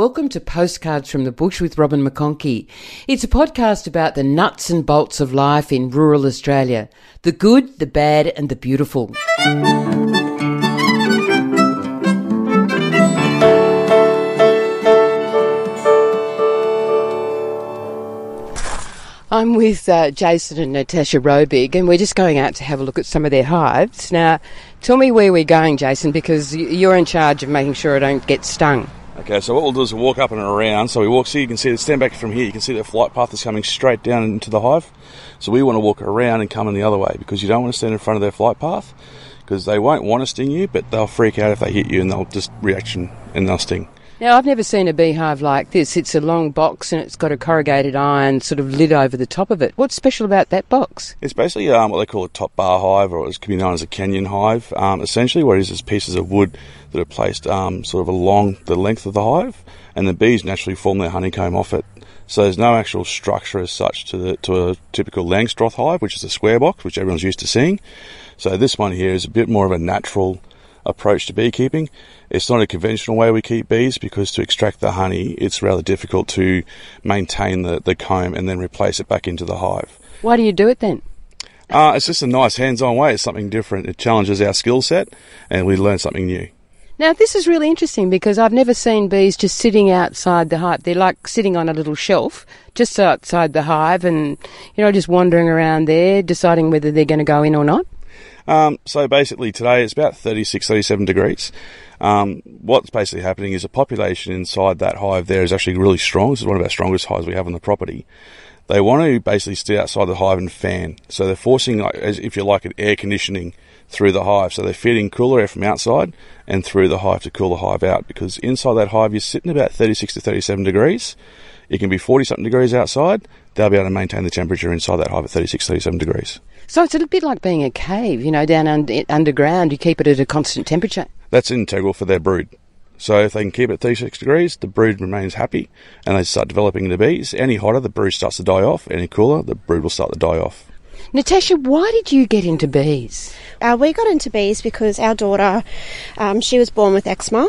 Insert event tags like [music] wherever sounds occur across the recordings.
Welcome to Postcards from the Bush with Robin McConchie. It's a podcast about the nuts and bolts of life in rural Australia the good, the bad, and the beautiful. I'm with uh, Jason and Natasha Robig, and we're just going out to have a look at some of their hives. Now, tell me where we're going, Jason, because you're in charge of making sure I don't get stung. Okay, so what we'll do is we'll walk up and around. So we walk, so you can see, stand back from here, you can see the flight path is coming straight down into the hive. So we want to walk around and come in the other way because you don't want to stand in front of their flight path because they won't want to sting you, but they'll freak out if they hit you and they'll just reaction and they'll sting. Now, I've never seen a beehive like this. It's a long box and it's got a corrugated iron sort of lid over the top of it. What's special about that box? It's basically um, what they call a top bar hive, or it can be known as a Kenyan hive. Um, essentially, what it is is pieces of wood that are placed um, sort of along the length of the hive, and the bees naturally form their honeycomb off it. So there's no actual structure as such to, the, to a typical Langstroth hive, which is a square box, which everyone's used to seeing. So this one here is a bit more of a natural approach to beekeeping. It's not a conventional way we keep bees because to extract the honey, it's rather difficult to maintain the, the comb and then replace it back into the hive. Why do you do it then? Uh, it's just a nice hands-on way. It's something different. It challenges our skill set, and we learn something new. Now, this is really interesting because I've never seen bees just sitting outside the hive. They're like sitting on a little shelf just outside the hive and, you know, just wandering around there, deciding whether they're going to go in or not. Um, so basically, today it's about 36, 37 degrees. Um, what's basically happening is the population inside that hive there is actually really strong. This is one of our strongest hives we have on the property. They want to basically stay outside the hive and fan. So they're forcing, if you like, an air conditioning through the hive. So they're feeding cooler air from outside and through the hive to cool the hive out because inside that hive you're sitting about 36 to 37 degrees. It can be 40 something degrees outside. They'll be able to maintain the temperature inside that hive at 36, 37 degrees. So it's a little bit like being a cave, you know, down under, underground. You keep it at a constant temperature. That's integral for their brood. So if they can keep it at 36 degrees, the brood remains happy and they start developing the bees. Any hotter, the brood starts to die off. Any cooler, the brood will start to die off. Natasha, why did you get into bees? Uh, we got into bees because our daughter, um, she was born with eczema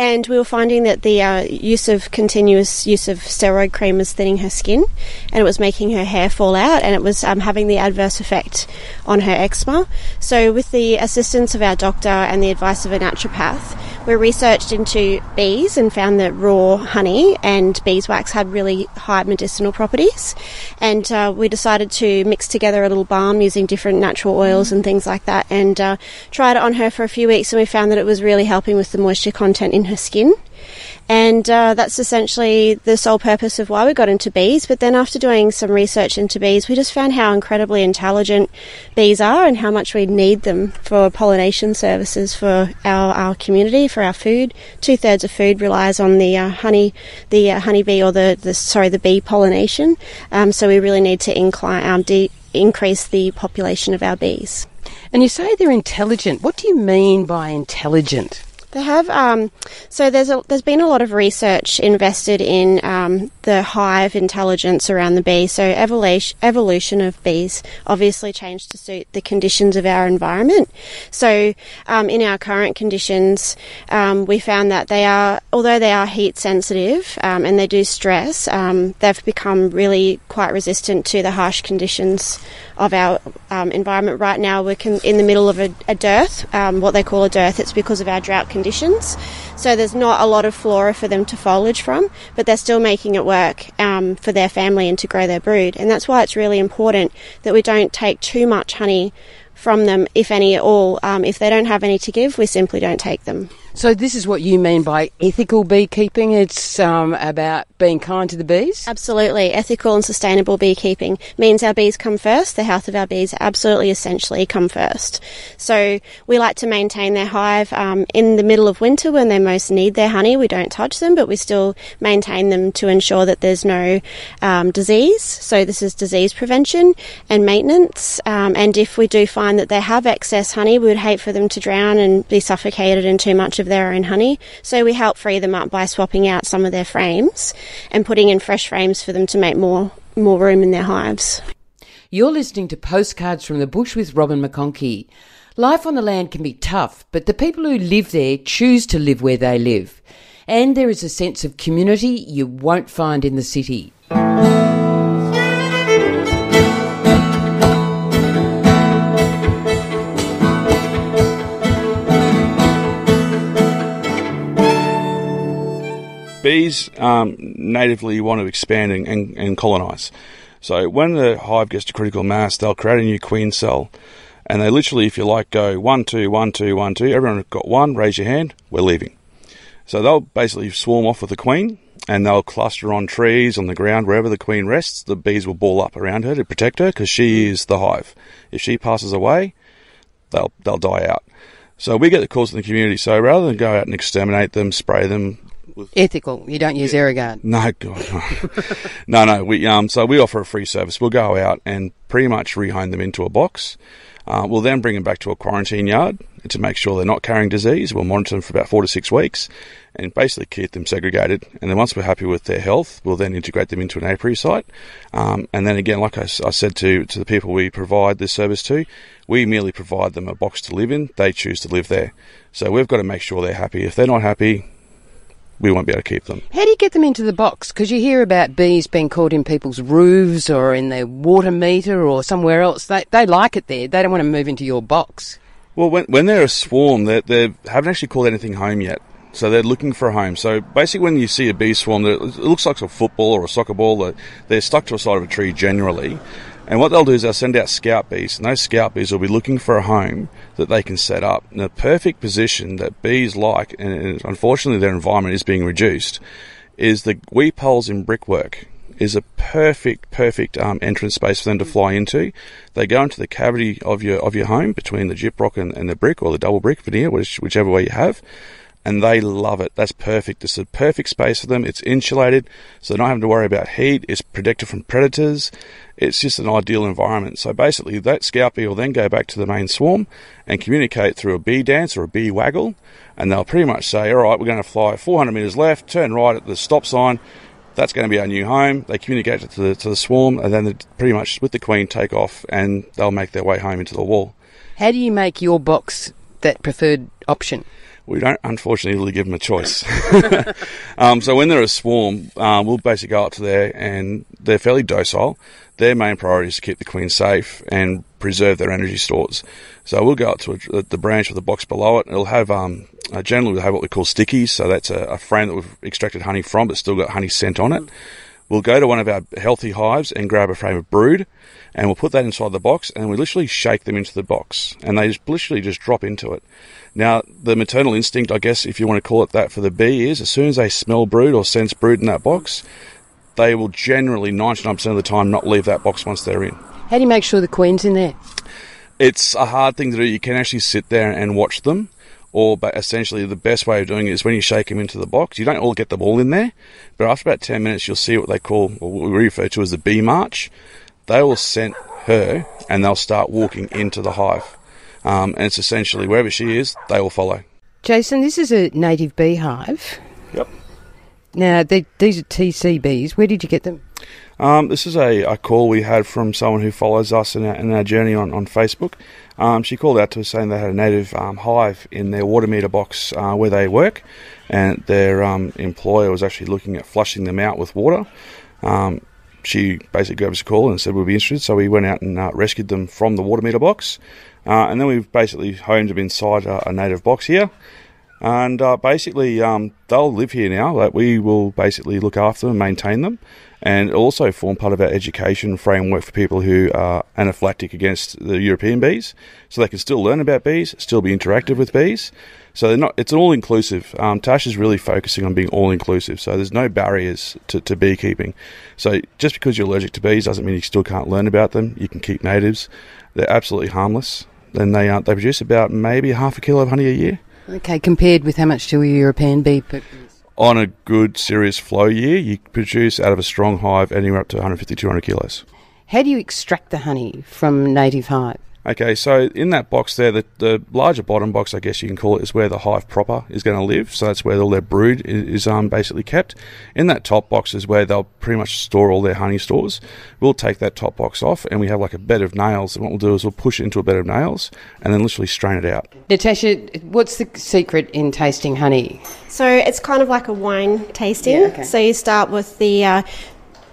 and we were finding that the uh, use of continuous use of steroid cream was thinning her skin and it was making her hair fall out and it was um, having the adverse effect on her eczema. So, with the assistance of our doctor and the advice of a naturopath, we researched into bees and found that raw honey and beeswax had really high medicinal properties. And uh, we decided to mix together a little balm using different natural oils and things like that and uh, tried it on her for a few weeks and we found that it was really helping with the moisture content in her skin. And uh, that's essentially the sole purpose of why we got into bees. But then, after doing some research into bees, we just found how incredibly intelligent bees are and how much we need them for pollination services for our, our community, for our food. Two thirds of food relies on the uh, honey, the uh, honeybee or the, the sorry the bee pollination. Um, so we really need to incline, um, de- increase the population of our bees. And you say they're intelligent. What do you mean by intelligent? They have. Um, so there's a, there's been a lot of research invested in um, the hive intelligence around the bee. So evolution evolution of bees obviously changed to suit the conditions of our environment. So um, in our current conditions, um, we found that they are, although they are heat sensitive um, and they do stress, um, they've become really quite resistant to the harsh conditions of our environment. Right now, we're in the middle of a, a dearth, what they call a dearth. It's because of our drought conditions conditions. So there's not a lot of flora for them to forage from, but they're still making it work um, for their family and to grow their brood. And that's why it's really important that we don't take too much honey from them, if any at all. Um, if they don't have any to give, we simply don't take them. So this is what you mean by ethical beekeeping. It's um, about being kind to the bees. Absolutely, ethical and sustainable beekeeping means our bees come first. The health of our bees absolutely essentially come first. So we like to maintain their hive um, in the middle of winter when they most need their honey. We don't touch them, but we still maintain them to ensure that there's no um, disease. So this is disease prevention and maintenance. Um, and if we do find that they have excess honey, we would hate for them to drown and be suffocated in too much of their own honey. So we help free them up by swapping out some of their frames and putting in fresh frames for them to make more more room in their hives. You're listening to Postcards from the Bush with Robin McConchie. Life on the land can be tough, but the people who live there choose to live where they live. And there is a sense of community you won't find in the city. Bees um, natively want to expand and, and, and colonize. So when the hive gets to critical mass, they'll create a new queen cell. And they literally, if you like, go one, two, one, two, one, two. Everyone got one, raise your hand, we're leaving. So they'll basically swarm off with the queen and they'll cluster on trees, on the ground, wherever the queen rests. The bees will ball up around her to protect her because she is the hive. If she passes away, they'll, they'll die out. So we get the calls in the community. So rather than go out and exterminate them, spray them, ethical. You don't use Aerogard. No, God, [laughs] no, no. We um, so we offer a free service. We'll go out and pretty much rehome them into a box. Uh, we'll then bring them back to a quarantine yard to make sure they're not carrying disease. We'll monitor them for about four to six weeks and basically keep them segregated. And then once we're happy with their health, we'll then integrate them into an apiary site. Um, and then again, like I, I, said to, to the people we provide this service to, we merely provide them a box to live in. They choose to live there. So we've got to make sure they're happy. If they're not happy, we won't be able to keep them. How do you get them into the box? Because you hear about bees being caught in people's roofs or in their water meter or somewhere else. They, they like it there. They don't want to move into your box. Well, when, when they're a swarm, they, they haven't actually called anything home yet. So they're looking for a home. So basically, when you see a bee swarm, it looks like a football or a soccer ball. They're stuck to a side of a tree generally. And what they'll do is they'll send out scout bees, and those scout bees will be looking for a home that they can set up in a perfect position that bees like, and unfortunately their environment is being reduced, is the weep holes in brickwork is a perfect, perfect um, entrance space for them to fly into. They go into the cavity of your of your home between the gyprock and, and the brick or the double brick veneer, which, whichever way you have and they love it. That's perfect. It's a perfect space for them. It's insulated, so they're not having to worry about heat. It's protected from predators. It's just an ideal environment. So basically, that scout bee will then go back to the main swarm and communicate through a bee dance or a bee waggle, and they'll pretty much say, "All right, we're going to fly 400 meters left, turn right at the stop sign." That's going to be our new home. They communicate to the, to the swarm, and then pretty much with the queen take off, and they'll make their way home into the wall. How do you make your box that preferred option? we don't unfortunately really give them a choice. [laughs] um, so when they're a swarm, um, we'll basically go up to there and they're fairly docile. Their main priority is to keep the queen safe and preserve their energy stores. So we'll go up to a, the branch of the box below it. It'll have um, uh, generally we'll have what we call stickies. So that's a, a, frame that we've extracted honey from, but still got honey scent on it. We'll go to one of our healthy hives and grab a frame of brood, and we'll put that inside the box, and we literally shake them into the box, and they just literally just drop into it. Now, the maternal instinct, I guess, if you want to call it that, for the bee is as soon as they smell brood or sense brood in that box, they will generally 99% of the time not leave that box once they're in. How do you make sure the queen's in there? It's a hard thing to do. You can actually sit there and watch them or but essentially the best way of doing it is when you shake them into the box. You don't all get them all in there, but after about 10 minutes, you'll see what they call, or what we refer to as the bee march. They will scent her and they'll start walking into the hive. Um, and it's essentially wherever she is, they will follow. Jason, this is a native beehive. Yep. Now, they, these are TCBs. Where did you get them? Um, this is a, a, call we had from someone who follows us in our, in our journey on, on Facebook. Um, she called out to us saying they had a native um, hive in their water meter box uh, where they work, and their um, employer was actually looking at flushing them out with water. She basically gave us a call and said we'd be interested, so we went out and uh, rescued them from the water meter box, uh, and then we've basically homed them inside a, a native box here and uh, basically um, they'll live here now. Like we will basically look after them, maintain them, and also form part of our education framework for people who are anaphylactic against the European bees, so they can still learn about bees, still be interactive with bees. So they're not. It's all inclusive. Um, Tash is really focusing on being all inclusive. So there's no barriers to, to beekeeping. So just because you're allergic to bees doesn't mean you still can't learn about them. You can keep natives. They're absolutely harmless. Then they uh, they produce about maybe half a kilo of honey a year. Okay, compared with how much do a European bee produce? on a good serious flow year, you produce out of a strong hive anywhere up to 150, 200 kilos. How do you extract the honey from native hive? Okay, so in that box there, the, the larger bottom box, I guess you can call it, is where the hive proper is going to live. So that's where all their brood is, is um, basically kept. In that top box is where they'll pretty much store all their honey stores. We'll take that top box off and we have like a bed of nails. And what we'll do is we'll push it into a bed of nails and then literally strain it out. Natasha, what's the secret in tasting honey? So it's kind of like a wine tasting. Yeah, okay. So you start with the uh,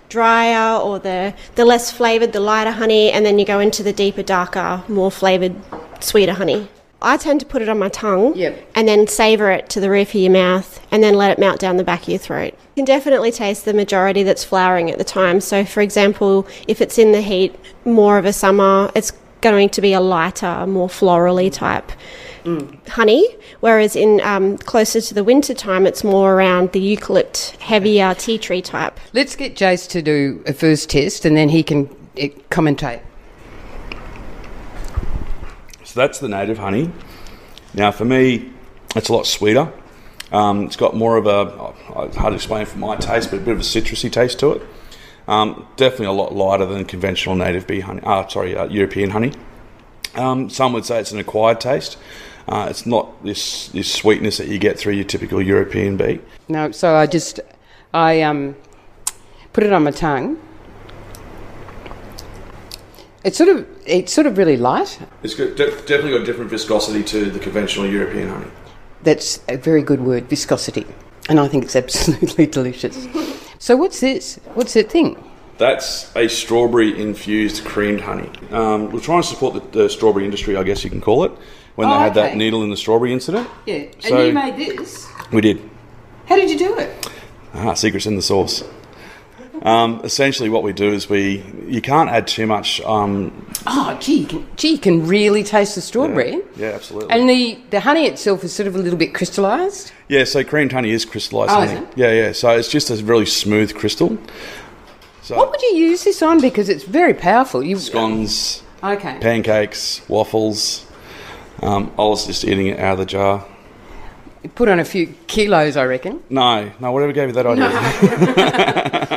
drier or the, the less flavoured, the lighter honey, and then you go into the deeper, darker, more flavoured, sweeter honey. I tend to put it on my tongue Yep. and then savour it to the roof of your mouth and then let it melt down the back of your throat. You can definitely taste the majority that's flowering at the time. So, for example, if it's in the heat, more of a summer, it's going to be a lighter, more florally type honey, whereas in um, closer to the winter time, it's more around the eucalypt, heavier tea tree type. Let's get Jace to do a first test and then he can eh, commentate. So that's the native honey. Now, for me, it's a lot sweeter. Um, it's got more of a, it's hard to explain for my taste, but a bit of a citrusy taste to it. Um, definitely a lot lighter than conventional native bee honey. Ah, sorry, uh, European honey. Um, some would say it's an acquired taste. Uh, it's not this this sweetness that you get through your typical European bee. No, so I just, I um, put it on my tongue. It's sort of, it's sort of really light. It's got, de- definitely got different viscosity to the conventional European honey. That's a very good word, viscosity. And I think it's absolutely [laughs] delicious. So what's this? What's that thing? That's a strawberry infused creamed honey. Um, we're trying to support the, the strawberry industry, I guess you can call it, when Oh, they had okay. that needle in the strawberry incident. Yeah, and So- you made this. We did. How did you do it? Ah, secrets in the sauce. Um, essentially, what we do is we you can't add too much. Um, Oh, gee, you can, gee, you can really taste the strawberry. yeah, absolutely. And the, the honey itself is sort of a little bit crystallised. yeah, so creamed honey is crystallized Oh, is it? Yeah, yeah. So it's just a really smooth crystal. So What would you use this on? Because it's very powerful. You scones, Okay. pancakes, waffles. Um, I was just eating it out of the jar. You Put on a few kilos, I reckon. No, no, whatever gave you that idea. [laughs] [laughs]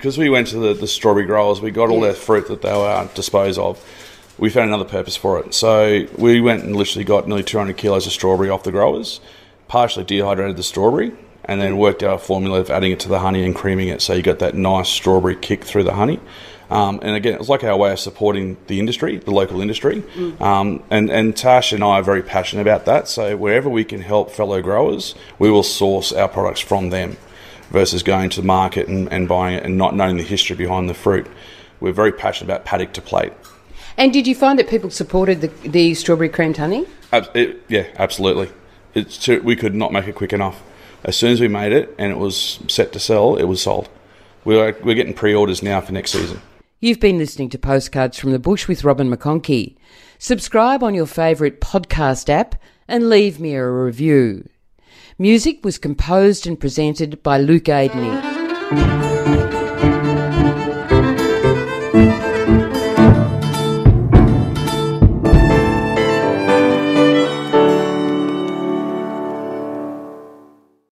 because we went to the, the strawberry growers, we got all their fruit that they were dispose of. We found another purpose for it. So we went and literally got nearly 200 kilos of strawberry off the growers, partially dehydrated the strawberry, and then worked out a formula of adding it to the honey and creaming it so you got that nice strawberry kick through the honey. Um, and again, it was like our way of supporting the industry, the local industry. Um, and, and Tash and I are very passionate about that. So wherever we can help fellow growers, we will source our products from them versus going to the market and, and buying it and not knowing the history behind the fruit. We're very passionate about paddock to plate. And did you find that people supported the, the strawberry creamed honey? It, yeah, absolutely. It's too, we could not make it quick enough. As soon as we made it and it was set to sell, it was sold. We're, we're getting pre-orders now for next season. You've been listening to Postcards from the Bush with Robin McConchie. Subscribe on your favourite podcast app and leave me a review. Music was composed and presented by Luke Aidney.